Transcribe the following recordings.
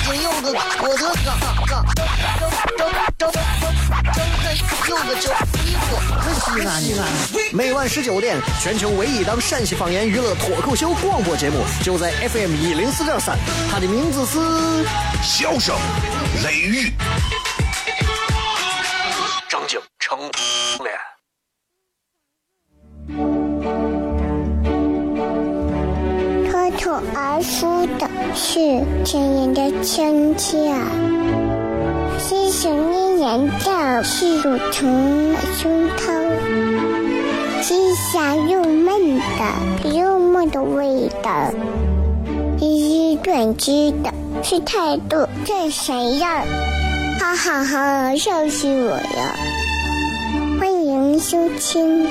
哎！金柚子，我的个个，张张张张柚子酒，可西安呢？每晚十九点，全球唯一档陕西方言娱乐脱口秀广播节目，就在 FM 一零四点三，它的名字是《笑声雷雨》，是亲人的亲切，细细黏黏的是乳虫的胸膛，细香又闷的幽默的味道，一语断句的是态度这闪耀，哈哈哈，笑死我了！欢迎收听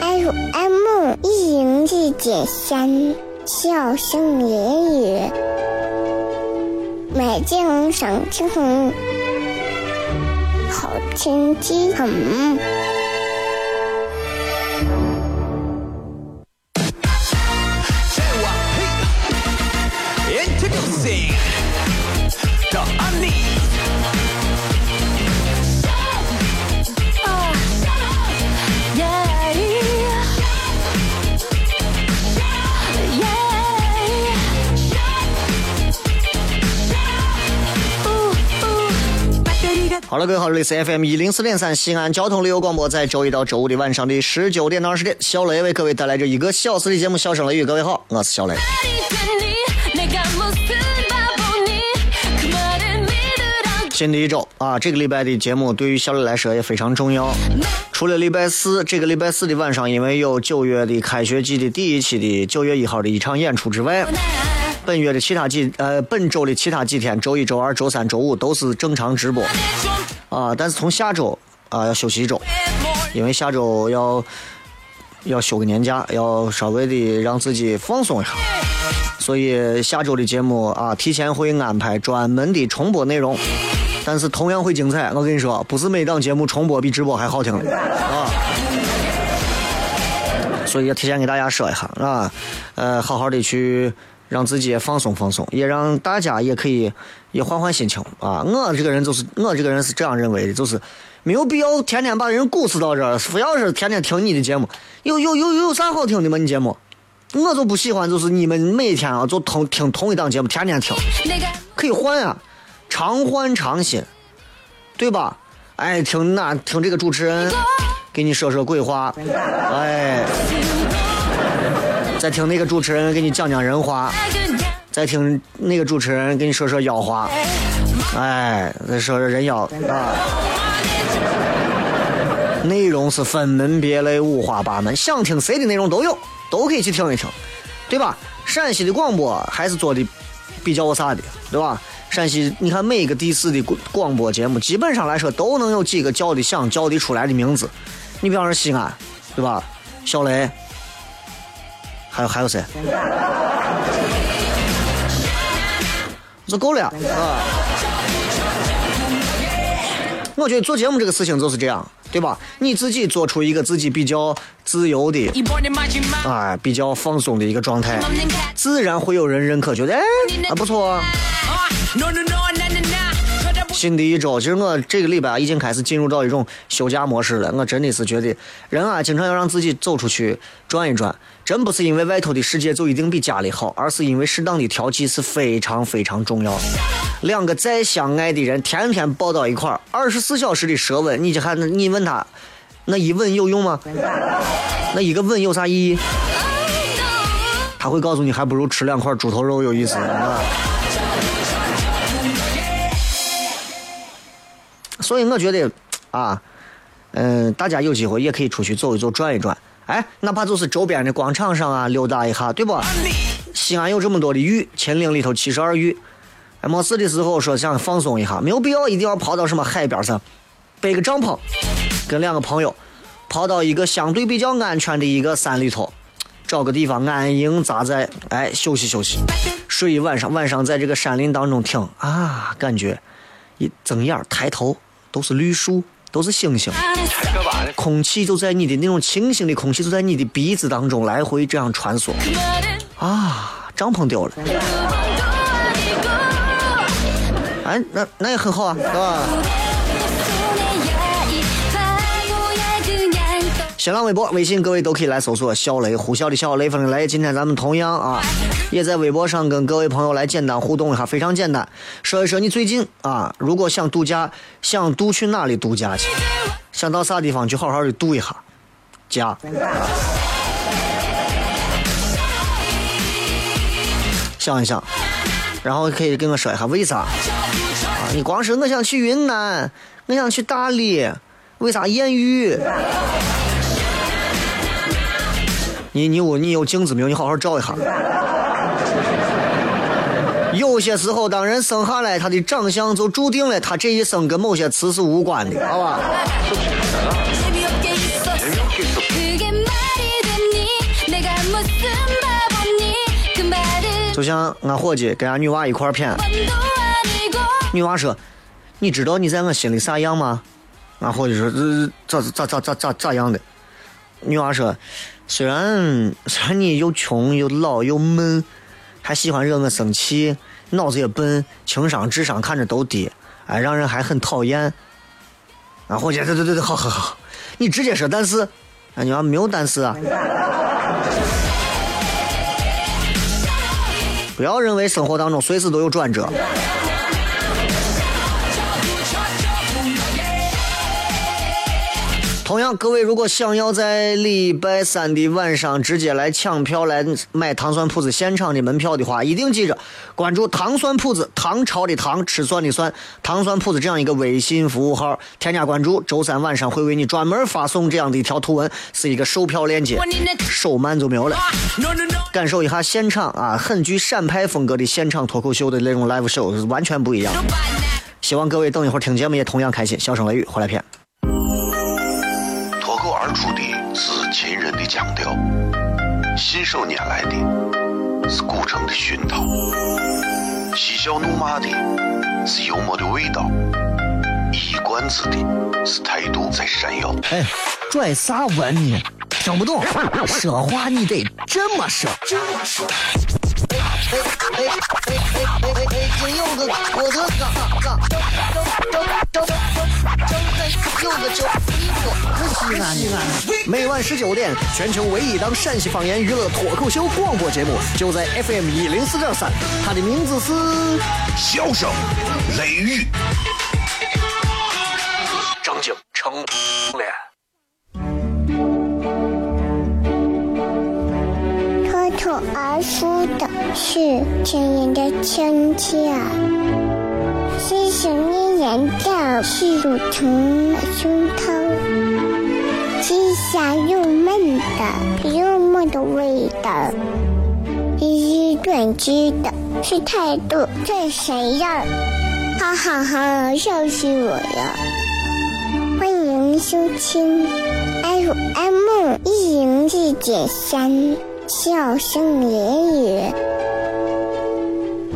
FM 一零四点三。笑声连语，美景赏听，好天气很。好了，各位好，这里是 FM 一零四点三西安交通旅游广播，在周一到周五的晚上的十九点到二十点，小雷为各位带来这一个小时的节目《笑声雷雨》。各位好，我是小雷。新的一周啊，这个礼拜的节目对于小雷来说也非常重要。除了礼拜四，这个礼拜四的晚上，因为有九月的开学季的第一期的九月一号的一场演出之外。本月的其他几呃，本周的其他几天，周一、周二、周三、周五都是正常直播啊。但是从下周啊要休息一周，因为下周要要休个年假，要稍微的让自己放松一下。所以下周的节目啊，提前会安排专门的重播内容，但是同样会精彩。我跟你说，不是每档节目重播比直播还好听的啊。所以要提前给大家说一下啊，呃，好好的去。让自己也放松放松，也让大家也可以也换换心情啊！我这个人就是，我这个人是这样认为的，就是没有必要天天把人鼓死到这儿，非要是天天听你的节目，有有有有啥好听的吗？你节目，我就不喜欢，就是你们每天啊就同听同一档节目，天天听，可以换啊，常换常新，对吧？哎，听那听这个主持人给你说说鬼话，哎。再听那个主持人给你讲讲人话，再听那个主持人给你说说妖话，哎，再说说人妖啊。内容是分门别类、五花八门，想听谁的内容都有，都可以去听一听，对吧？陕西的广播还是做的比较啥的，对吧？陕西，你看每个地市的广播节目，基本上来说都能有几个叫的响、叫的出来的名字。你比方说西安，对吧？小雷。还有还有谁？就够了啊！我觉得做节目这个事情就是这样，对吧？你自己做出一个自己比较自由的，哎，比较放松的一个状态，自然会有人认可，觉得哎，啊不错。新的一周，其实我这个礼拜已经开始进入到一种休假模式了。我真的是觉得，人啊，经常要让自己走出去转一转。真不是因为外头的世界就一定比家里好，而是因为适当的调剂是非常非常重要。两个再相爱的人，天天抱到一块儿，二十四小时的舌吻，你就还你问他，那一吻有用吗？那一个吻有啥意义？他会告诉你，还不如吃两块猪头肉有意思啊。所以我觉得，啊，嗯，大家有机会也可以出去走一走、转一转，哎，哪怕就是周边的广场上啊溜达一下，对不？西安有这么多的玉，秦岭里头七十二玉，哎，没事的时候说想放松一下，没有必要一定要跑到什么海边上，背个帐篷，跟两个朋友跑到一个相对比较安全的一个山里头，找个地方安营扎寨，哎，休息休息，睡一晚上。晚上在这个山林当中听啊，感觉一睁眼抬头都是绿树，都是星星，空气就在你的那种清醒的空气就在你的鼻子当中来回这样穿梭。啊，帐篷掉了。哎，那那也很好啊，对吧？新浪微博、微信，各位都可以来搜索“小雷”，呼啸的小雷锋的雷。今天咱们同样啊，也在微博上跟各位朋友来简单互动一下，非常简单，说一说你最近啊，如果想度假，想度去哪里度假去？想到啥地方去好好的度一下家。想一想，然后可以跟我说一下为啥？啊，你光说我想去云南，我想去大理，为啥艳遇？你你屋你有镜子没有？你好好照一下。有些时候，当人生下来，他的长相就注定了他这一生跟某些词是无关的，好吧？就像俺伙计跟俺女娃一块儿谝，女娃说：“你知道你在我心里啥样吗？”俺伙计说：“这咋咋咋咋咋咋样的？”女娃说：“虽然虽然你又穷又老又闷，还喜欢惹我生气，脑子也笨，情商智商看着都低，哎，让人还很讨厌。”啊伙计：“对对对对，好好好，你直接说。但是，俺女娃没有但是啊。”不要认为生活当中随时都有转折。同样，各位如果想要在礼拜三的晚上直接来抢票来买糖蒜铺子现场的门票的话，一定记着关注糖蒜铺子唐朝的唐吃蒜的蒜糖蒜铺子这样一个微信服务号，添加关注，周三晚上会为你专门发送这样的一条图文，是一个售票链接，手慢就没有了。感受一下现场啊，很具陕派风格的现场脱口秀的那种 live show 是完全不一样。希望各位等一会儿听节目也同样开心，笑声雷雨，回来片。而出的是秦人的腔调，信手拈来的是古城的熏陶，嬉笑怒骂的是幽默的味道，一冠子的是态度在闪耀。哎，拽啥文呢？听不懂，说话你得这么说。这么说哎哎哎哎哎哎哎！金柚子，我的张张柚子叫西安，西安。每晚十九点，全球唯一档陕西方言娱乐脱口秀广播节目，就在 FM 一零四点三。它的名字是《笑声雷雨》，张景成脸。而出的是亲人的亲切，是想念人的是乳成胸膛，是香又嫩的幽默的味道，是短知的是态度最闪耀，哈哈哈，笑死我了！欢迎收听 FM 一零四点三。笑声言语，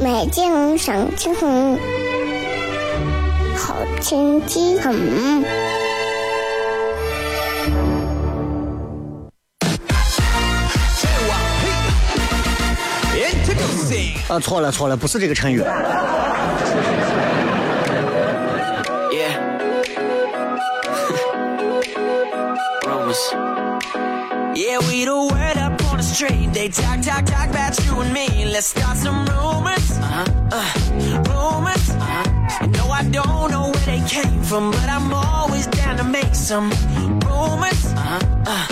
美景赏晴空，好天气很。啊，错了错了，不是这个成语。from, but I'm always down to make some rumors. Uh-huh. Uh,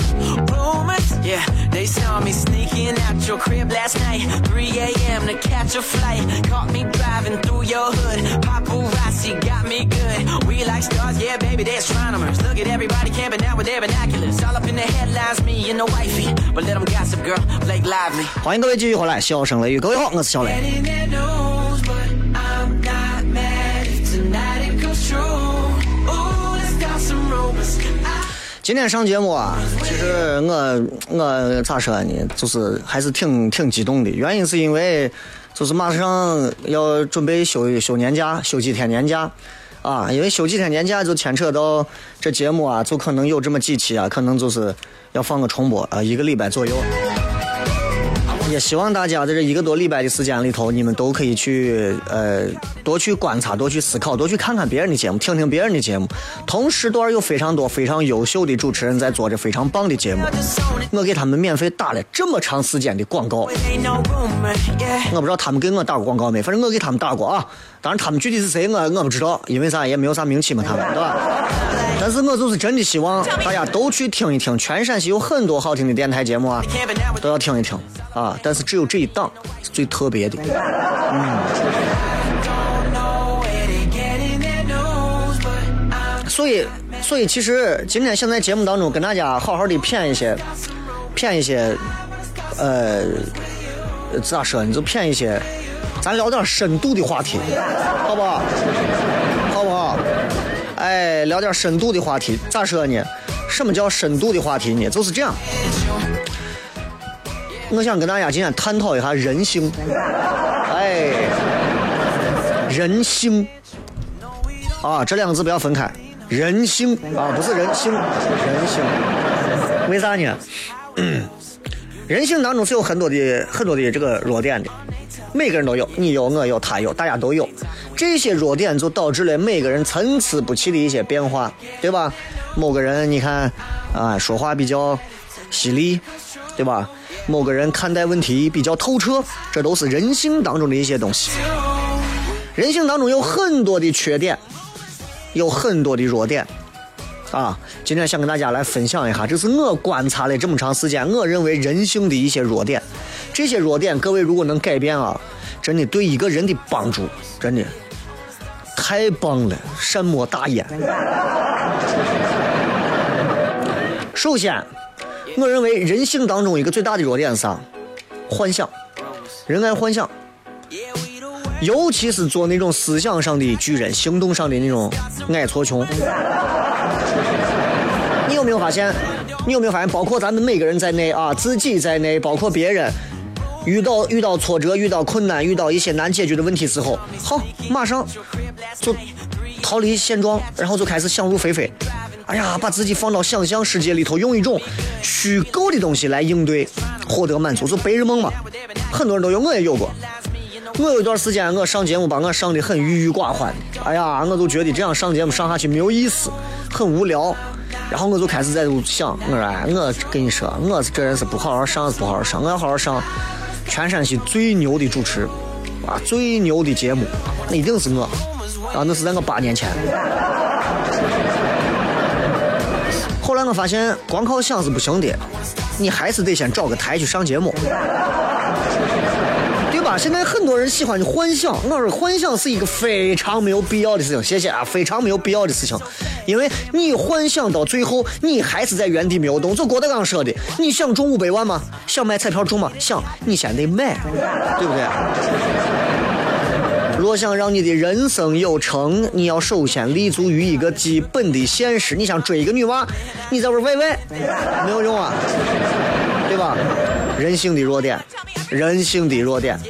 rumors. Yeah, they saw me sneaking out your crib last night. 3 a.m. to catch a flight. Caught me driving through your hood. Paparazzi got me good. We like stars, yeah, baby, they're astronomers. Look at everybody camping out with their binoculars. All up in the headlines, me and the wifey. But let them gossip, girl, Blake Lively. 欢迎各位继续回来，笑声雷雨，各位好，我是小雷。 今天上节目啊，其实我我咋说呢，就是还是挺挺激动的。原因是因为就是马上要准备休休年假，休几天年假啊。因为休几天年假就牵扯到这节目啊，就可能有这么几期啊，可能就是要放个重播啊，一个礼拜左右。也希望大家在这一个多礼拜的时间里头，你们都可以去呃多去观察、多去思考、多去看看别人的节目，听听别人的节目。同时段有非常多非常优秀的主持人在做着非常棒的节目，我给他们免费打了这么长时间的广告。我不知道他们给我打过广告没，反正我给他们打过啊。当然他们具体是谁，我我不知道，因为啥也没有啥名气嘛，他们对吧？但是我就是真的希望大家都去听一听，全陕西有很多好听的电台节目啊，都要听一听啊。但是只有这一档是最特别的，嗯。所以，所以其实今天想在节目当中跟大家好好的谝一些，谝一些，呃，咋说呢？就谝一些，咱聊点深度的话题，好不好？好不好？哎，聊点深度的话题，咋说呢？什么叫深度的话题呢？就是这样。我想跟大家今天探讨一下人性，哎，人性啊，这两个字不要分开，人性啊，不是人性，人性。为啥呢？人性当中是有很多的很多的这个弱点的，每个人都有，你有，我有，他有，大家都有。这些弱点就导致了每个人参差不齐的一些变化，对吧？某个人你看啊，说话比较犀利，对吧？某个人看待问题比较透彻，这都是人性当中的一些东西。人性当中有很多的缺点，有很多的弱点，啊，今天想跟大家来分享一下，这是我观察了这么长时间，我认为人性的一些弱点。这些弱点，各位如果能改变啊，真的对一个人的帮助，真的太棒了，善莫大焉。首先。我认为人性当中一个最大的弱点是啥？幻想，人爱幻想，尤其是做那种思想上的巨人，行动上的那种矮矬穷。有没有发现？你有没有发现？包括咱们每个人在内啊，自己在内，包括别人，遇到遇到挫折、遇到困难、遇到一些难解决的问题时候，好，马上就逃离现状，然后就开始想入非非。哎呀，把自己放到想象世界里头，用一种虚构的东西来应对，获得满足，就白日梦嘛。很多人都有，我也有过。我有一段时间，我上节目把我上的很郁郁寡欢。哎呀，我就觉得这样上节目上下去没有意思，很无聊。然后我就开始在想，我说，我跟你说，我这人是不好好上是，不好好上，我要好好上。全陕西最牛的主持，啊，最牛的节目，那一定是我。啊，那是在我八年前。后来我发现，光靠想是不行的，你还是得先找个台去上节目，吧？现在很多人喜欢幻想，我说幻想是一个非常没有必要的事情。谢谢啊，非常没有必要的事情，因为你幻想到最后，你还是在原地没有动。就郭德纲说的，你想中五百万吗？想买彩票中吗？想，你先得买，对不对？若想让你的人生有成，你要首先立足于一个基本的现实。你想追一个女娃，你在玩 YY，没有用啊，对吧？人性的弱点，人性的弱点，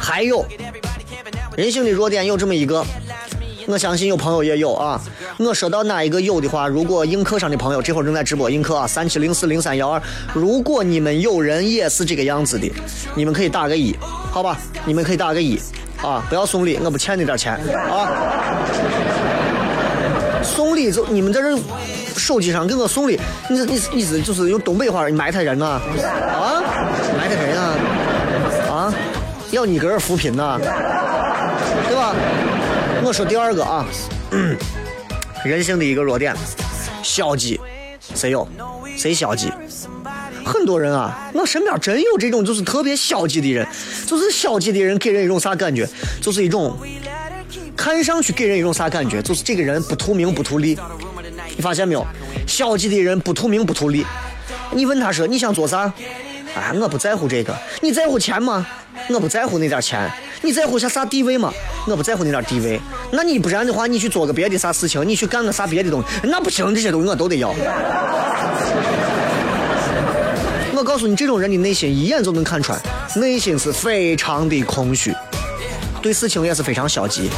还有人性的弱点有这么一个，我相信有朋友也有啊。我说到哪一个有的话，如果映客上的朋友这会儿正在直播映客啊，三七零四零三幺二，如果你们有人也是这个样子的，你们可以打个一，好吧？你们可以打个一。啊！不要送礼，我不欠你点钱啊！送礼就你们在这手机上给我送礼，你你你是就是用东北话埋汰人呢？啊？埋汰谁呢？啊？要你搁这扶贫呢？对吧？我说第二个啊，人性的一个弱点，消极，谁有？谁消极？很多人啊，我身边真有这种就是特别消极的人，就是消极的人给人一种啥感觉？就是一种看上去给人一种啥感觉？就是这个人不图名不图利，你发现没有？消极的人不图名不图利。你问他说你想做啥？啊，我不在乎这个。你在乎钱吗？我不在乎那点钱。你在乎下啥地位吗？我不在乎那点地位。那你不然的话，你去做个别的啥事情，你去干个啥别的东西，那不行，这些东西我都得要。我告诉你，这种人的内心一眼就能看穿，内心是非常的空虚，对事情也是非常消极。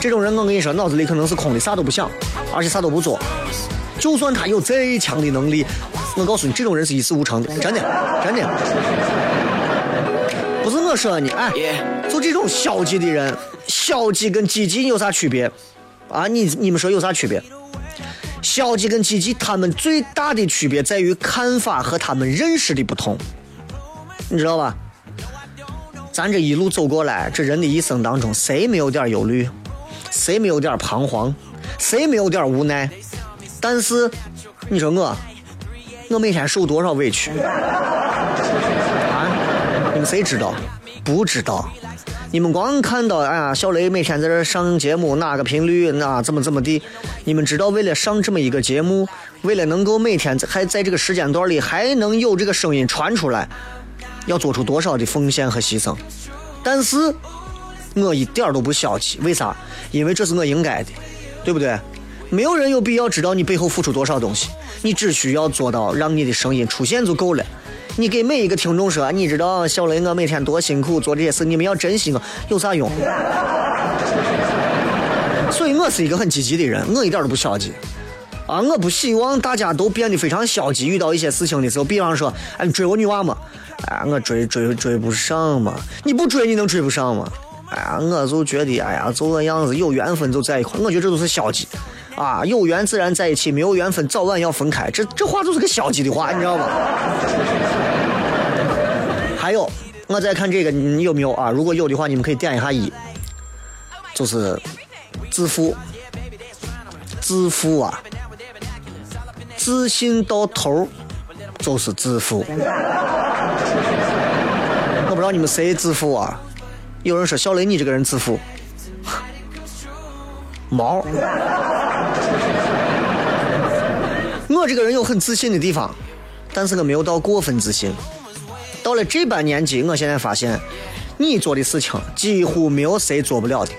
这种人，我跟你说，脑子里可能是空的，啥都不想，而且啥都不做。就算他有再强的能力，我告诉你，这种人是一事无成的，真的，真的。不是我说你，哎，就这种消极的人，消极跟积极有啥区别？啊，你你们说有啥区别？消极跟积极，他们最大的区别在于看法和他们认识的不同，你知道吧？咱这一路走过来，这人的一生当中，谁没有点忧虑？谁没有点彷徨？谁没有点无奈？但是，你说我，我每天受多少委屈？啊？你们谁知道？不知道。你们光看到哎呀，小雷每天在这上节目，哪个频率，那怎么怎么地？你们知道为了上这么一个节目，为了能够每天还在这个时间段里还能有这个声音传出来，要做出多少的奉献和牺牲？但是，我一点都不消极，为啥？因为这是我应该的，对不对？没有人有必要知道你背后付出多少东西，你只需要做到让你的声音出现就够了。你给每一个听众说，你知道小雷我每天多辛苦做这些事，你们要珍惜我，有啥用？所以我是一个很积极的人，我一点都不消极。啊，我不希望大家都变得非常消极。遇到一些事情的时候，比方说，哎，你追我女娃嘛？哎，我追追追不上嘛？你不追你能追不上吗？哎呀，我就觉得，哎呀，就个样子，有缘分就在一块。我觉得这都是消极。啊，有缘自然在一起，没有缘分早晚要分开。这这话就是个消极的话，你知道吗？还有，我再看这个，你有没有啊？如果有的话，你们可以点一下一，就是自负，自负啊，自信到头就是自负。我不知道你们谁自负啊？有人说小雷，你这个人自负，毛。我这个人有很自信的地方，但是我没有到过分自信。到了这般年纪，我现在发现，你做的事情几乎没有谁做不了的，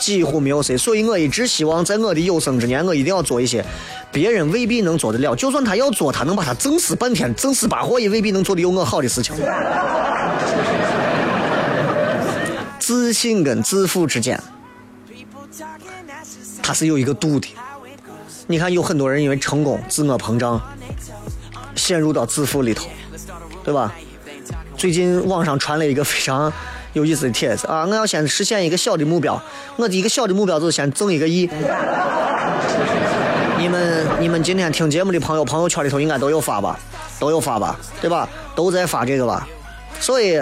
几乎没有谁。所以我一直希望在我的有生之年，我一定要做一些别人未必能做得了。就算他要做，他能把他整死半天、整死把活，也未必能做的有我好的事情。自信跟自负之间，它是有一个度的。你看，有很多人因为成功自我膨胀，陷入到自负里头，对吧？最近网上传了一个非常有意思的帖子啊！我要先实现一个小的目标，我的一个小的目标就是先挣一个亿。你们你们今天听节目的朋友，朋友圈里头应该都有发吧？都有发吧？对吧？都在发这个吧？所以，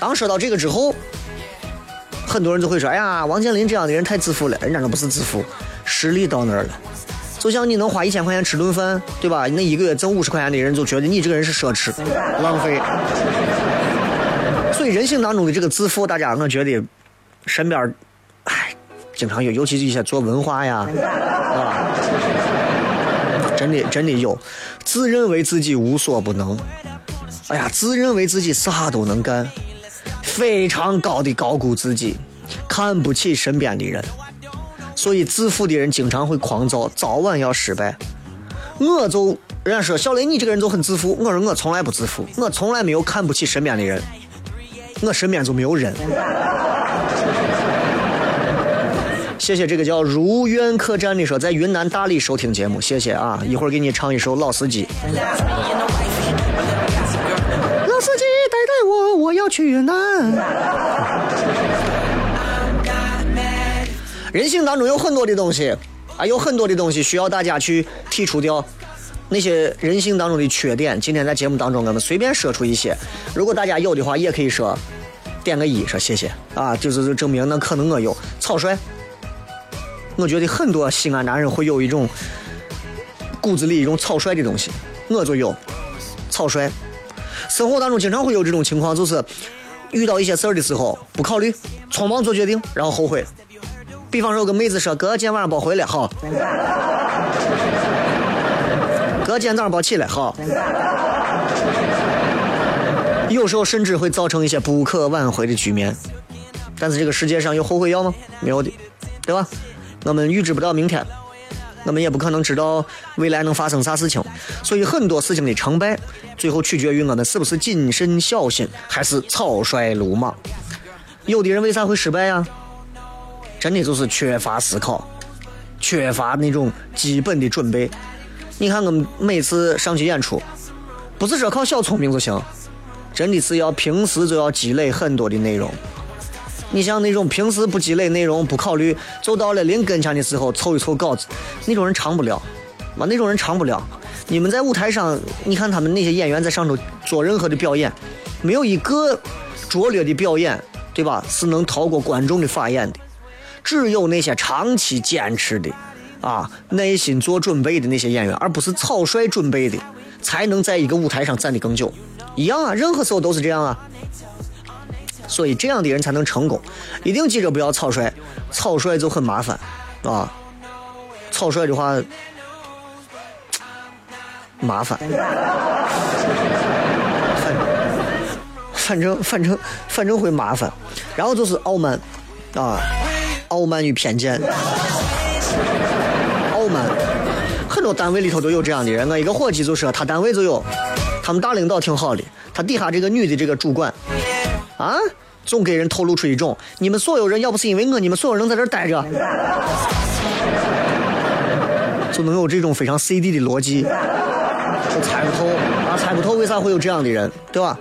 当说到这个之后，很多人就会说：“哎呀，王健林这样的人太自负了。”人家那不是自负。实力到那儿了，就像你能花一千块钱吃顿饭，对吧？那一个月挣五十块钱的人就觉得你这个人是奢侈、浪费。所以人性当中的这个自负，大家我觉得身边，唉，经常有，尤其是一些做文化呀，啊，真的真的有，自认为自己无所不能，哎呀，自认为自己啥都能干，非常高的高估自己，看不起身边的人。所以自负的人经常会狂躁，早晚要失败。我就人家说小雷，你这个人就很自负。我说我从来不自负，我从来没有看不起身边的人，我身边就没有人。谢谢这个叫如愿客栈的说在云南大理收听节目，谢谢啊！一会儿给你唱一首《老司机》。我，要去云南。人性当中有很多的东西啊，有很多的东西需要大家去剔除掉那些人性当中的缺点。今天在节目当中，我们随便说出一些，如果大家有的话，也可以说点个一，说谢谢啊，就是就证明那可能我有草率。我觉得很多西安男人会有一种骨子里一种草率的东西，我就有草率。生活当中经常会有这种情况，就是遇到一些事儿的时候不考虑，匆忙做决定，然后后悔。比方说，跟妹子说：“哥，今天晚上别回来，好。”哥，今天早上别起来，好。有时候甚至会造成一些不可挽回的局面。但是这个世界上有后悔药吗？没有的，对吧？我们预知不到明天，我们也不可能知道未来能发生啥事情，所以很多事情的成败，最后取决于我们是不是谨慎小心，还是草率鲁莽。有的人为啥会失败呀？真的就是缺乏思考，缺乏那种基本的准备。你看我们每次上去演出，不是说靠小聪明就行，真的是要平时就要积累很多的内容。你像那种平时不积累内容、不考虑，就到了临跟前的时候凑一凑稿子，那种人长不了，嘛那种人长不了。你们在舞台上，你看他们那些演员在上头做任何的表演，没有一个拙劣的表演，对吧？是能逃过观众的法眼的。只有那些长期坚持的，啊，耐心做准备的那些演员，而不是草率准备的，才能在一个舞台上站得更久。一样啊，任何时候都是这样啊。所以这样的人才能成功，一定记着不要草率，草率就很麻烦，啊，草率的话麻烦，反正反正反正会麻烦，然后就是傲慢，啊，傲慢与偏见，傲慢，很多单位里头都有这样的人，我一个伙计就是他单位就有，他们大领导挺好的，他底下这个女的这个主管。啊，总给人透露出一种，你们所有人要不是因为我，你们所有人在这待着，就能有这种非常 CD 的逻辑，我猜不透啊，猜不透为啥会有这样的人，对吧？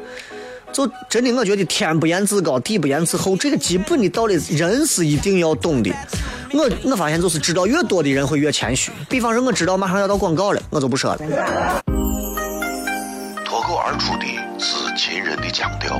就真的，我觉得天不言自高，地不言自厚，这个基本的道理人是一定要懂的。我我发现就是知道越多的人会越谦虚。比方说，我知道马上要到广告了，我就不说了。脱口而出的是秦人的腔调。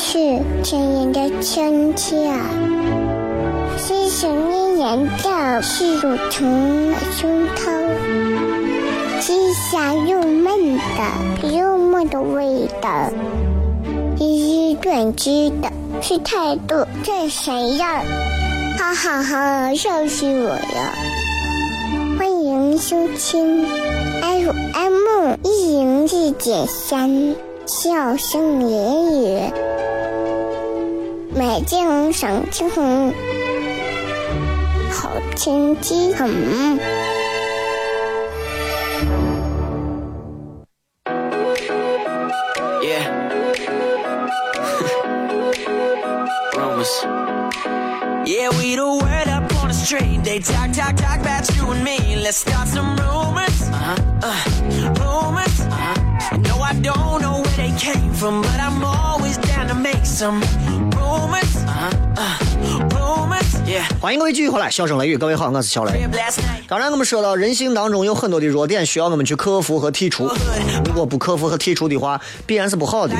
是亲人的亲切，是想念人的是乳虫的胸膛，是香又闷的幽默的味道，是短知的是态度这闪耀，哈哈哈，笑死我了！欢迎收听 FM 一零四点三。笑声言语，美景赏青红，好天气很。Yeah. Rumors. Yeah, we the word up on the street. They talk, talk, talk about you and me. Let's start some rumors. Uh-huh. Uh, rumors. Uh-huh. No, I don't know where they came from, but I'm always down to make some 欢迎各位继续回来，笑声雷雨，各位好，我是小雷。刚才我们说到，人性当中有很多的弱点需要我们去克服和剔除。如果不克服和剔除的话，必然是不好的。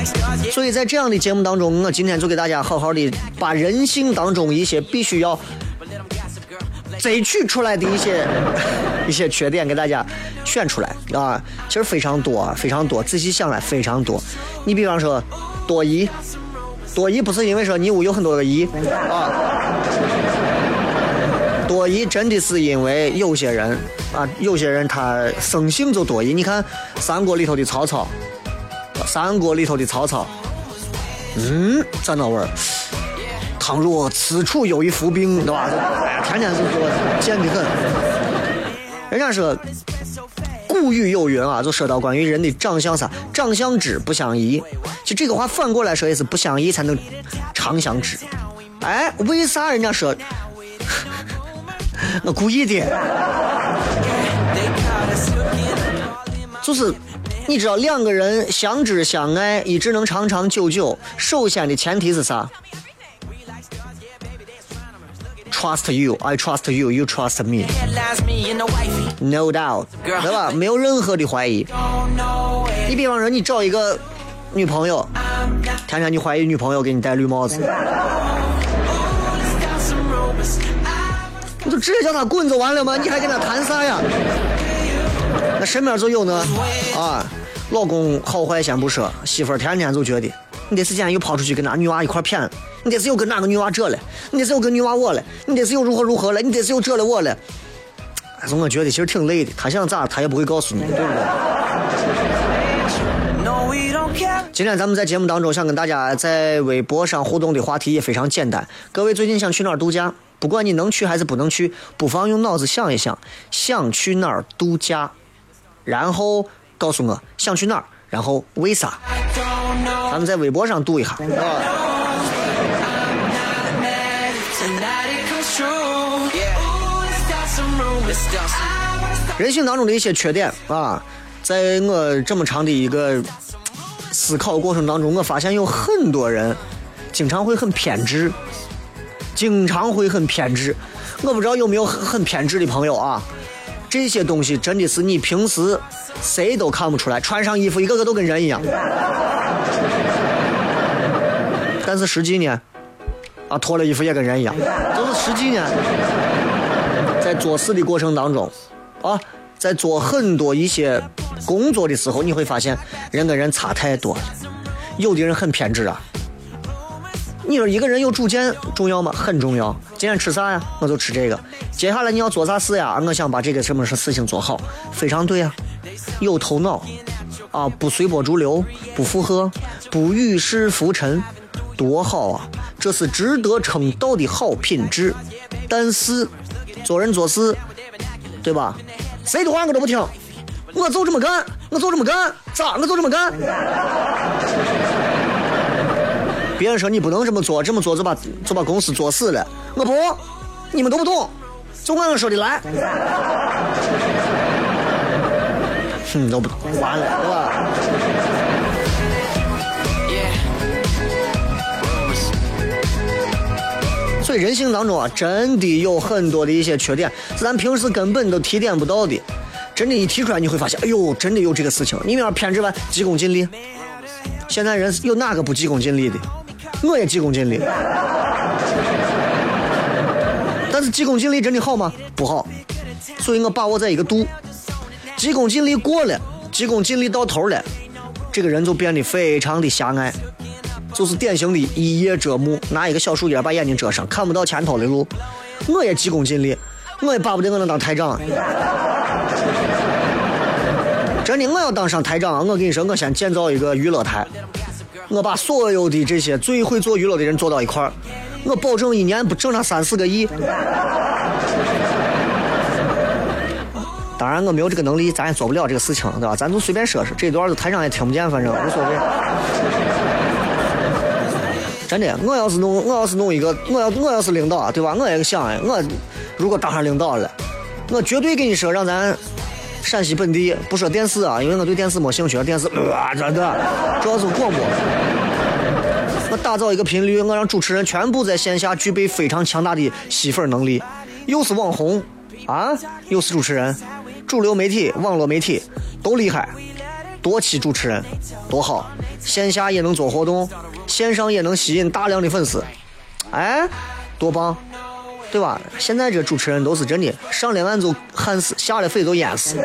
所以在这样的节目当中，我今天就给大家好好的把人性当中一些必须要摘取出来的一些 一些缺点给大家选出来啊。其实非常多，非常多。仔细想来，非常多。你比方说多疑，多疑不是因为说你屋有很多个疑啊。疑真的是因为有些人啊，有些人他生性就多疑。你看三国里头的曹操，三国里头的曹操，嗯，在哪味儿？倘若此处有一伏兵，对吧？哎呀，天天就说贱的很。人家说古语有云啊，就说到关于人的长相啥，长相知不相宜。就这个话反过来说也是不相宜才能长相知。哎，为啥人家说？我故意的。就是你知道两个人相知相爱一直能长长久久首先的前提是啥？Trust you i trust you you trust me. No doubt 对吧？没有任何的怀疑。你比方说你找一个女朋友天天你怀疑女朋友给你戴绿帽子。你就直接叫他滚就完了吗？你还跟他谈啥呀？那身边就有呢，啊，老公好坏先不说，媳妇儿天天就觉得你这时间又跑出去跟那女娃一块骗，你这是又跟哪个女娃这了，你这是又跟女娃我了，你这是又如何如何了，你这是又这了我了。哎，所以我觉得其实挺累的，他想咋他也不会告诉你，对不对.今天咱们在节目当中想跟大家在微博上互动的话题也非常简单。各位最近想去哪儿度假？不管你能去还是不能去，不妨用脑子想一想，想去哪儿度假，然后告诉我想去哪儿，然后为啥？咱们在微博上度一下。啊人性当中的一些缺点啊，在我这么长的一个思考过程当中，我发现有很多人经常会很偏执，经常会很偏执。我不知道有没有很偏执的朋友啊？这些东西真的是你平时谁都看不出来，穿上衣服一个个都跟人一样，但是实际呢，啊，脱了衣服也跟人一样，就是实际呢，在做事的过程当中，啊，在做很多一些工作的时候，你会发现人跟人差太多了。有的人很偏执啊。你说一个人有主见重要吗？很重要。今天吃啥呀？我就吃这个。接下来你要做啥事呀？我想把这个什么事情做好，非常对啊。有头脑啊，不随波逐流，不附和，不与世浮沉，多好啊！这是值得称道的好品质。但是做人做事，对吧？谁的话我都不听，我就这么干，我就这么干，咋我就这么干。别人说你不能这么做，这么做就把就把公司做死了。我不，你们都不懂，就按我说的来。哼，都不懂，完了，对吧？所以人性当中啊，真的有很多的一些缺点，是咱平时根本都提点不到的。真的，一提出来你会发现，哎呦，真的有这个事情。你比方偏执吧，急功近利。现在人有哪个不急功近利的？我也急功近利。但是急功近利真的好吗？不好。所以我把握在一个度。急功近利过了，急功近利到头了，这个人就变得非常的狭隘。就是典型的一叶遮目，拿一个小树叶把眼睛遮上，看不到前头的路。我也急功近利，我也巴不得我能当台长。真的，我要当上台长，我跟你说，我先建造一个娱乐台，我把所有的这些最会做娱乐的人坐到一块儿，我保证一年不挣上三四个亿。当然，我没有这个能力，咱也做不了这个事情，对吧？咱就随便说说，这段子台上也听不见，反正无所谓。真的，我要是弄，我要是弄一个，我要我要是领导，对吧？我也想，我如果当上领导了，我绝对跟你说，让咱陕西本地不说电视啊，因为我对电视没兴趣，电视啊，真的，主要是广播。我打造一个频率，我让主持人全部在线下具备非常强大的吸粉能力，又是网红啊，又是主持人，主流媒体、网络媒体都厉害，多期主持人多好，线下也能做活动，线上也能吸引大量的粉丝，哎，多棒，对吧？现在这主持人都是真的，上了岸就旱死，下了水就淹死，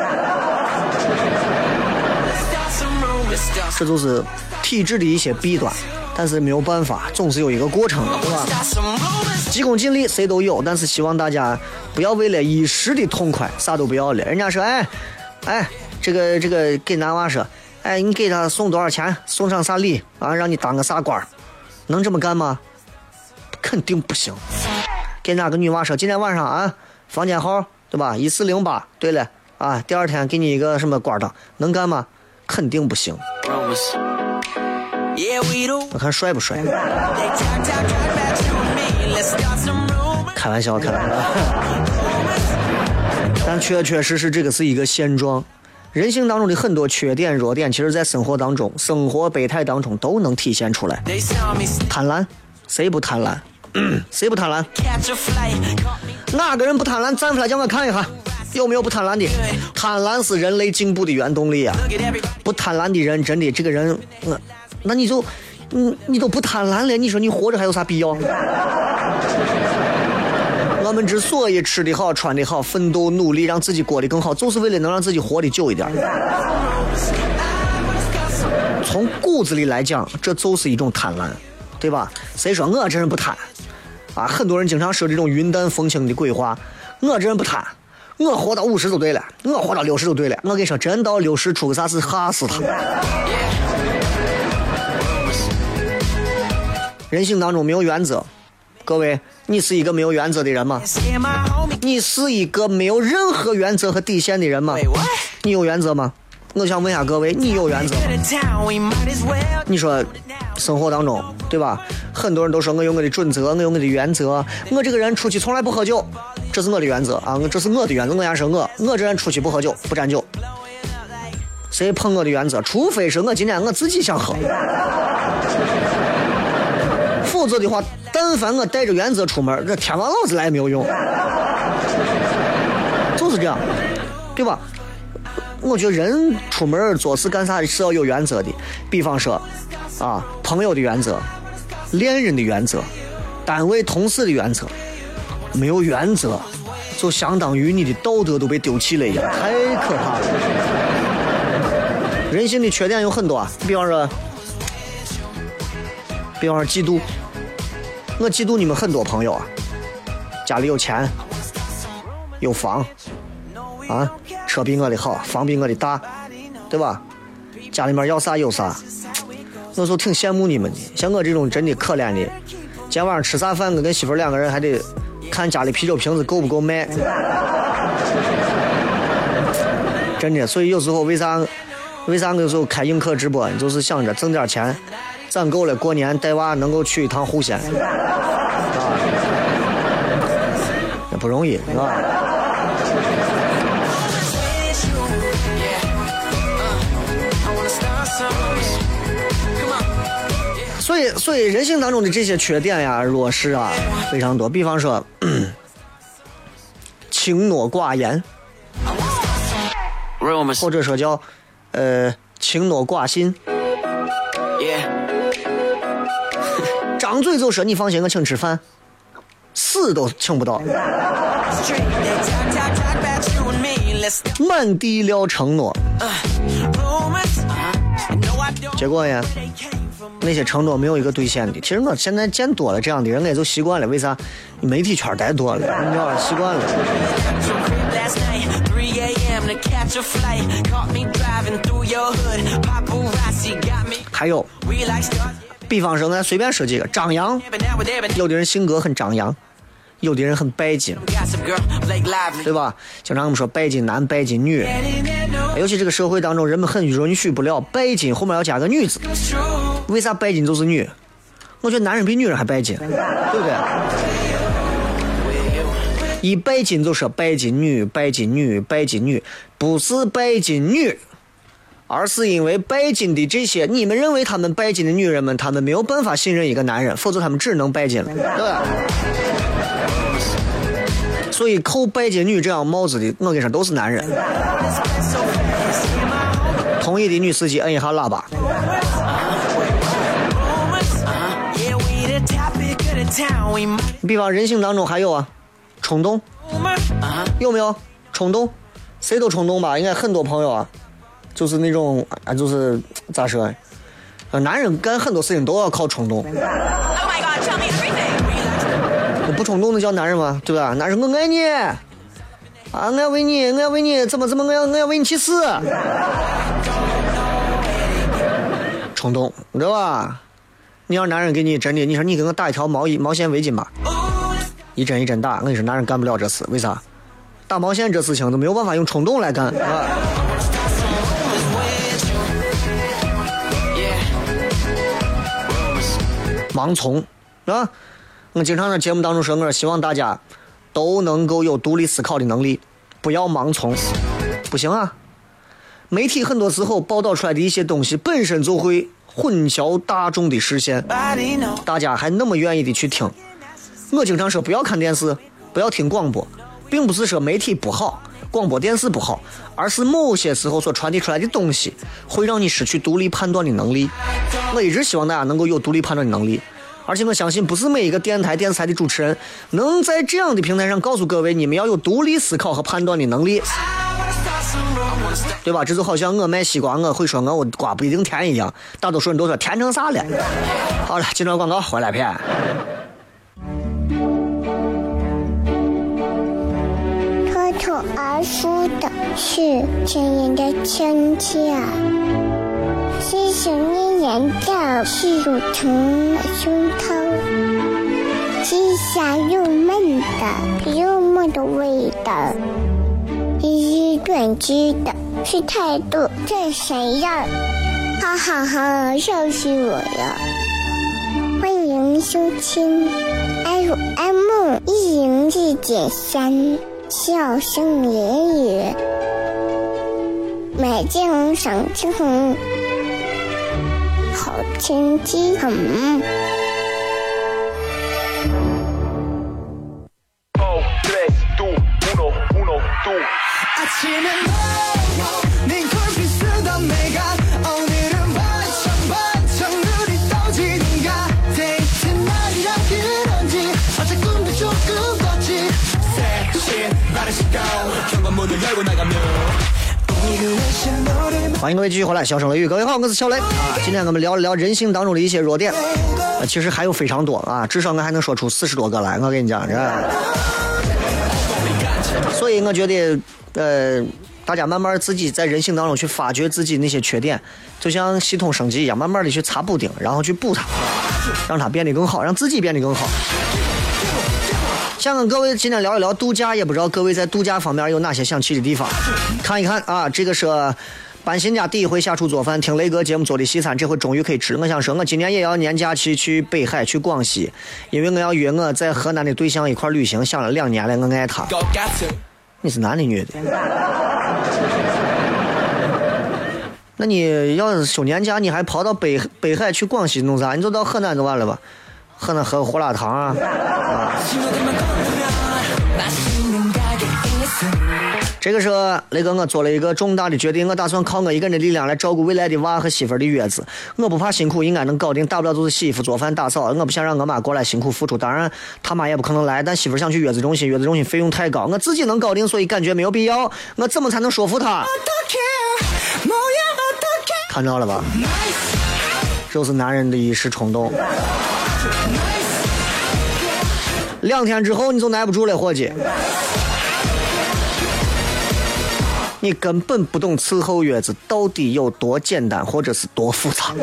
这就是体制的一些弊端，但是没有办法，总是有一个过程的，对吧？急功近利谁都有，但是希望大家不要为了一时的痛快啥都不要了。人家说，哎，哎，这个这个给男娃说，哎，你给他送多少钱，送上啥礼啊，让你当个啥官能这么干吗？肯定不行。给哪个女娃说，今天晚上啊，房间号对吧？一四零八。对了啊，第二天给你一个什么官儿当，能干吗？肯定不行。我看帅不帅.开玩笑，开玩笑。但确确实实，这个是一个现状。人性当中的很多缺点、弱点，其实在生活当中、生活百态当中都能体现出来。贪婪，谁不贪婪？谁不贪婪哪个人不贪婪？站出来叫我看一下，有没有不贪婪的？贪婪是人类进步的原动力啊.不贪婪的人，真的这个人，嗯，那你就，你，你都不贪婪了，你说你活着还有啥必要？我们之所以吃的好、穿的好、奋斗努力，让自己过得更好，就是为了能让自己活得久一点。从骨子里来讲，这就是一种贪婪，对吧？谁说我这人不贪？啊，很多人经常说这种云淡风轻的鬼话。我这人不贪，我活到五十就对了，我活到六十就对了。我跟你说，真到六十出个啥事，吓死他。人性当中没有原则，各位，你是一个没有原则的人吗.你是一个没有任何原则和底线的人吗？你有原则吗？我想问一下各位，你有原则吗？你说生活当中，对吧？很多人都说我有我的准则，我有我的原则。我这个人出去从来不喝酒，这是我的原则啊，我这是我的原则。我先说我，我这人出去不喝酒，不沾酒。谁碰我的原则？除非是我今天我自己想喝，否则的话，但凡我带着原则出门，这天王老子来也没有用。就是这样，对吧？我觉得人出门做事干啥是要有原则的，比方说，啊，朋友的原则、恋人的原则、单位同事的原则，没有原则，就相当于你的道德都被丢弃了一样，太可怕了。人性的缺点有很多啊，比方说，比方说嫉妒，我嫉妒你们很多朋友啊，家里有钱，有房，啊，车比我的好，房比我的大，对吧？家里面要啥有啥，我就挺羡慕你们的。像我这种真的可怜的，今天晚上吃啥饭，我跟媳妇两个人还得看家里啤酒瓶子够不够卖。真的，所以有时候为啥为啥我有时候开映客直播，就是想着挣点钱，攒够了过年带娃能够去一趟户县，啊，也不容易，是吧？所以，所以人性当中的这些缺点呀、弱势啊，非常多。比方说，轻诺寡言，或者说叫呃，轻诺寡信，张嘴就说你放心，我请吃饭，死都请不到，满地撂承诺，结果呀。那些承诺没有一个兑现的。其实我现在见多了这样的人我也就习惯了。为啥？媒体圈太多了你知道习惯了。还有比方说咱随便说几个张扬有的人性格很张扬有的人很拜金对吧？经常我们说拜金男拜金女。尤其这个社会当中人们很允许不了拜金后面要加个女字。为啥拜金就是女？我觉得男人比女人还拜金，对不对？一拜金就是拜金女、拜金女、拜金女，不是拜金女，而是因为拜金的这些，你们认为他们拜金的女人们，她们没有办法信任一个男人，否则他们只能拜金了，对吧？所以扣拜金女这样帽子的，我跟你说都是男人。同意的女司机摁一下喇叭。你比方人性当中还有啊，冲动有没有？冲动，谁都冲动吧？应该很多朋友啊，就是那种啊，就是咋说？呃，男人干很多事情都要靠冲动，Oh my god, tell me everything. 不冲动那叫男人吗？对吧？男人我爱你，啊，我要为你，我要为你，怎么怎么，我要我要为你去死。冲动，知道吧？你要男人给你真的，你说你给我打一条毛衣毛线围巾吧，一针一针打，我跟你说男人干不了这事，为啥？打毛线这事情都没有办法用冲动来干，啊。盲从，啊？我经常在节目当中说，我说希望大家都能够有独立思考的能力，不要盲从。不行啊，媒体很多时候报道出来的一些东西本身就会混淆大众的视线，大家还那么愿意的去听，我经常说不要看电视，不要听广播，并不是说媒体不好，广播电视不好，而是某些时候所传递出来的东西会让你失去独立判断的能力。我一直希望大家能够有独立判断的能力，而且我相信不是每一个电台、电视台的主持人能在这样的平台上告诉各位，你们要有独立思考和判断的能力。对吧？这就好像我卖西瓜，我会说我我瓜不一定甜一样，大多数人都说甜成啥了。好了，进段广告回来片。脱口而出的是亲人的亲切，细细念念的是乳虫的胸膛，细香又闷的幽默的味道，一语断句的是态度这谁呀？哈哈哈，笑死我了！欢迎收听 FM 一零四点三，笑声言语，美景赏景，好天气很。欢迎各位继续回来，笑声雷雨，各位好，我是小雷啊。今天我们聊一聊人性当中的一些弱点，啊其实还有非常多啊，至少我还能说出四十多个来。我跟你讲，这，所以我觉得，呃，大家慢慢自己在人性当中去发掘自己那些缺点，就像系统升级一样，慢慢的去擦补丁，然后去补它，让它变得更好，让自己变得更好。想跟各位今天聊一聊度假，也不知道各位在度假方面有哪些想去的地方，看一看啊，这个是搬新家第一回下厨做饭，听雷哥节目做的西餐，这回终于可以吃了。我想说，我今年也要年假期去北海，去广西，因为我要约我在河南的对象一块旅行，想了两年了，我爱他。你是男的女的？那你要是休年假，你还跑到北北海去广西弄啥？你就到河南就完了吧？河南喝胡辣汤啊！啊这个说雷哥，我做了一个重大的决定，我打算靠我一个人的力量来照顾未来的娃和媳妇的月子。我不怕辛苦，应该能搞定，大不了就是洗衣服、做饭、打扫。我不想让我妈过来辛苦付出，当然他妈也不可能来。但媳妇想去月子中心，月子中心费用太高，我自己能搞定，所以感觉没有必要。我怎么才能说服她？看到了吧？就是男人的一时冲动。两天之后你就耐不住了，伙计。你根本不懂伺候月子到底有多简单，或者是多复杂。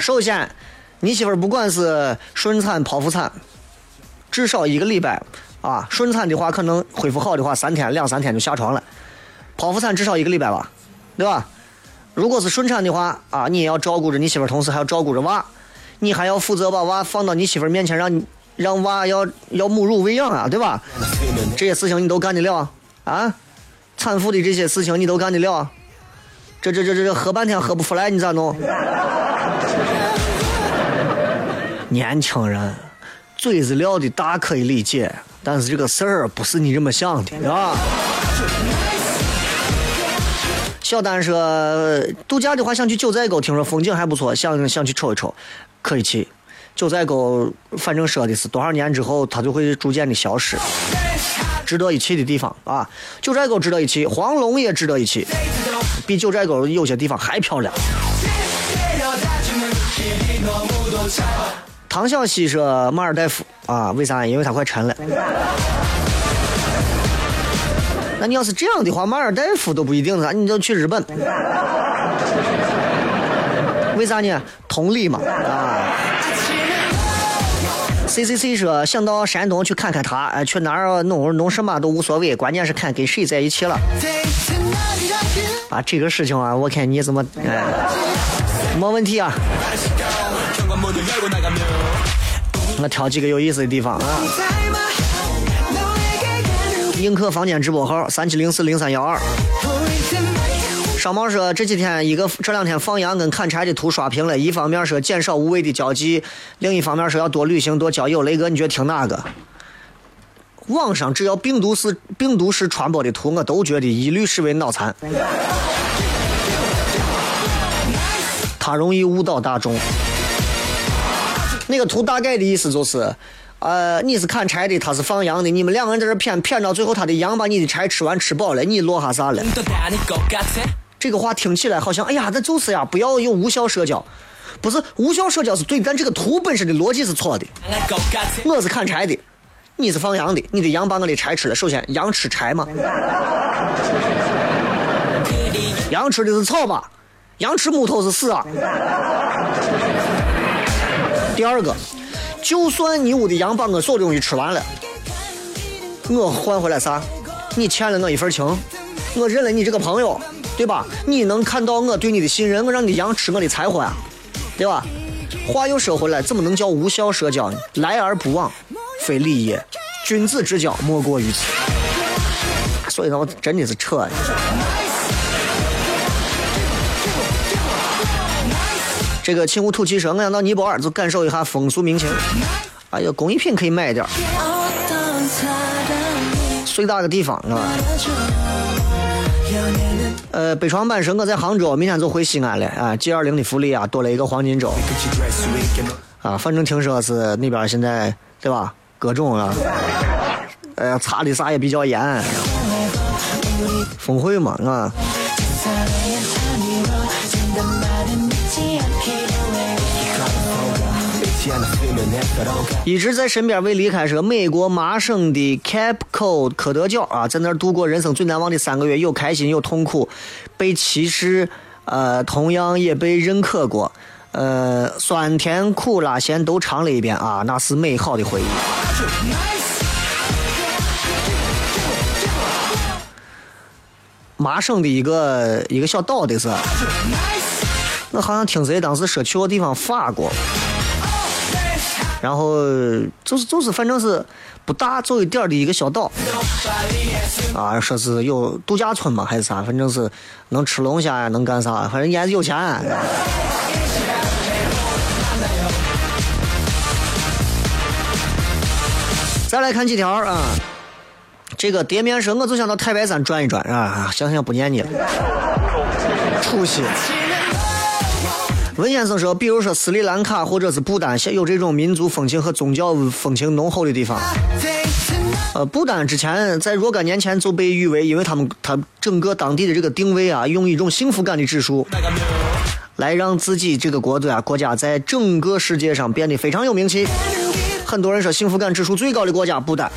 首先，你媳妇儿不管是顺产、剖腹产，至少一个礼拜啊。顺产的话，可能恢复好的话，三天两三天就下床了。剖腹产至少一个礼拜吧，对吧？如果是顺产的话啊，你也要照顾着你媳妇儿，同时还要照顾着娃，你还要负责把娃放到你媳妇儿面前，让你让娃要要母乳喂养啊，对吧？这些事情你都干得了啊？产妇的这些事情你都干得了？这这这这这喝半天喝不出来，你咋弄？年轻人嘴子撂的大可以理解，但是这个事儿不是你这么想的啊。小丹说，度假的话想去九寨沟，听说风景还不错，想想去瞅一瞅，可以去。九寨沟，反正说的是多少年之后它就会逐渐的消失，值得一去的地方啊！九寨沟值得一去，黄龙也值得一去，比九寨沟有些地方还漂亮。唐小西说马尔代夫啊，为啥？因为它快沉了。那你要是这样的话，马尔代夫都不一定啥，你就去日本。为啥呢？同理嘛啊。C C C 说想到山东去看看他，哎，去哪儿弄弄什么都无所谓，关键是看跟谁在一起了。啊，这个事情啊，我看你怎么，哎，没问题啊。我挑几个有意思的地方啊。映客房间直播号：三七零四零三幺二。商毛说这几天一个这两天放羊跟砍柴的图刷屏了一方面说减少无谓的交际另一方面说要多旅行多交友雷哥你觉得听哪个网上只要病毒式病毒式传播的图我都觉得一律视为脑残他容易误导大众那个图大概的意思就是呃你是砍柴的他是放羊的你们两个人在这骗骗到最后他的羊把你的柴吃完吃饱了你落下啥了这个话听起来好像，哎呀，那就是呀，不要有无效社交。不是无效社交是对，但这个图本身的逻辑是错的。我是砍柴的，你是放羊的，你的羊把我的柴吃了。首先，羊吃柴吗？羊吃的是草吧？羊吃木头是屎啊！第二个，就算你屋的羊把我所有东西吃完了，我换回来啥？你欠了我一份情，我认了你这个朋友，对吧？你能看到我对你的信任，我让你羊吃我的柴火呀，对吧？话又说回来，怎么能叫无效社交呢？来而不往，非礼也。君子之交莫过于此。所以说，我真的是扯的。这个请勿吐气说，我想到尼泊尔就感受一下风俗民情。哎呀，工艺品可以买一点。最大个地方啊。呃，北床板说我在杭州，明天就回西安了啊。G 二零的福利啊，多了一个黄金周。啊，反正听说是那边现在对吧？各种啊，呃，查的啥也比较严。峰会嘛啊。一直在身边未离开是，美国麻省的 Capco 科德角啊，在那儿度过人生最难忘的三个月，有开心有痛苦，被歧视，呃，同样也被认可过，呃，酸甜苦辣咸都尝了一遍啊，那是美好的回忆。麻省的一个一个小岛的是，我好像听谁当时说去过地方法国。然后就是就是，反正是不大，就一点的一个小岛，啊，说是有度假村嘛，还是啥，反正是能吃龙虾呀，能干啥，反正人家有钱。再来看几条啊，这个碟面说，我就想到太白山转一转啊，想想不念你了，出息。文先生说，比如说斯里兰卡或者是不丹，有这种民族风情和宗教风情浓厚的地方。呃，不丹之前在若干年前就被誉为，因为他们他整个当地的这个定位啊，用一种幸福感的指数，来让自己这个国家国家在整个世界上变得非常有名气。很多人说幸福感指数最高的国家不丹。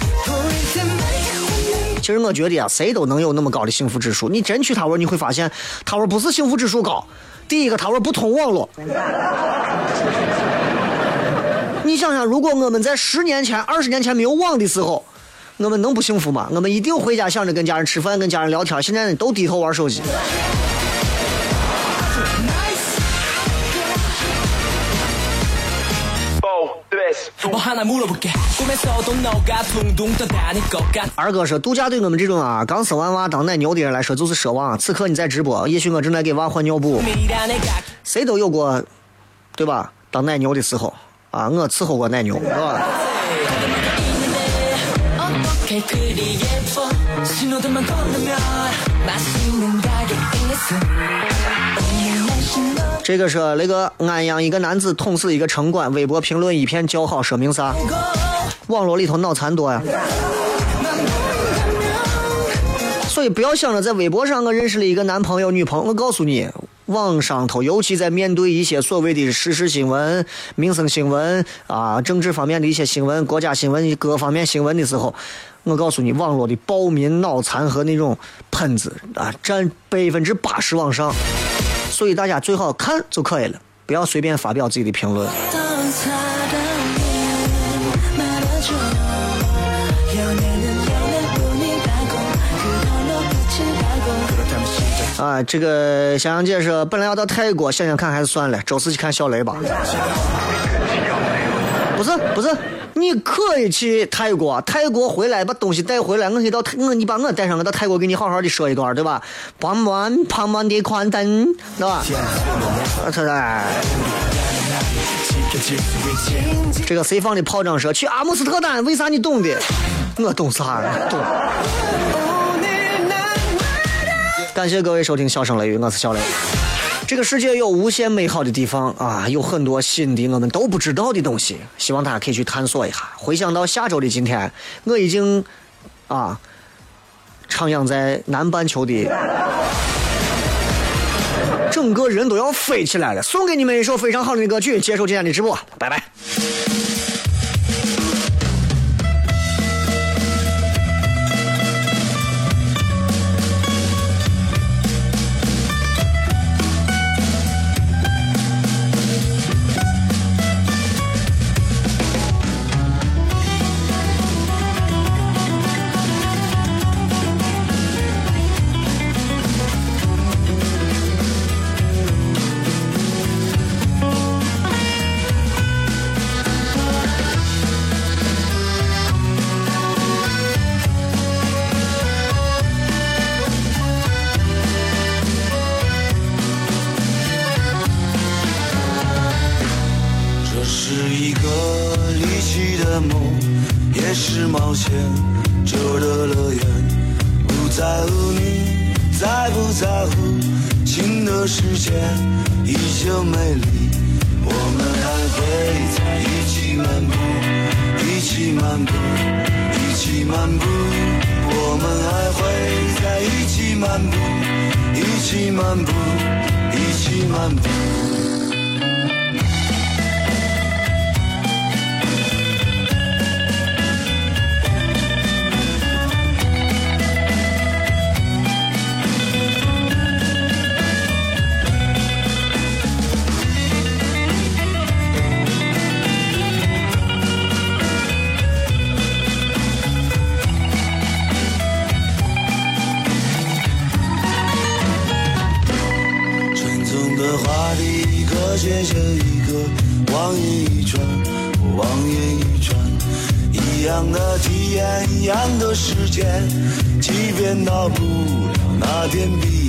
其实我觉得啊，谁都能有那么高的幸福指数。你真去他玩，你会发现他玩不是幸福指数高。第一个，他说不通网络。你想想，如果我们在十年前、二十年前没有网的时候，我们能不幸福吗？我们一定回家想着跟家人吃饭、跟家人聊天。现在都低头玩手机。二哥说，度假对我们这种啊刚生完娃当奶牛的人来说就是奢望。此刻你在直播，也许我正在给娃换尿布。谁都有过，对吧？当奶牛的时候啊，我伺候过奶牛，是吧？这个是那个安阳一个男子捅死一个城管，微博评论一片叫好，说明啥？网络里头脑残多呀。所以不要想着在微博上我认识了一个男朋友、女朋友，我告诉你，网上头，尤其在面对一些所谓的时事新闻、民生新闻啊、政治方面的一些新闻、国家新闻各方面新闻的时候，我告诉你，网络的暴民、脑残和那种喷子啊，占百分之八十往上。所以大家最好看就可以了，不要随便发表自己的评论。啊，这个香香姐说，本来要到泰国想想看，还是算了，周四去看小雷吧。不是不是，你可以去泰国，泰国回来把东西带回来，我可以到泰，我你把我带上，我到泰国给你好好的说一段，对吧？旁门旁门的宽灯，对吧？啊，他。这个谁放的炮仗说去阿姆斯特丹？为啥你懂的？我懂啥呀？懂。感谢各位收听《笑声雷雨》，我是小雷。这个世界有无限美好的地方啊，有很多新的我们都不知道的东西，希望大家可以去探索一下。回想到下周的今天，我已经啊徜徉在南半球的，整个人都要飞起来了。送给你们一首非常好的歌曲，接受今天的直播，拜拜。漫步，一起漫步。我们还会在一起漫步，一起漫步，一起漫步。间，即便到不了那天彼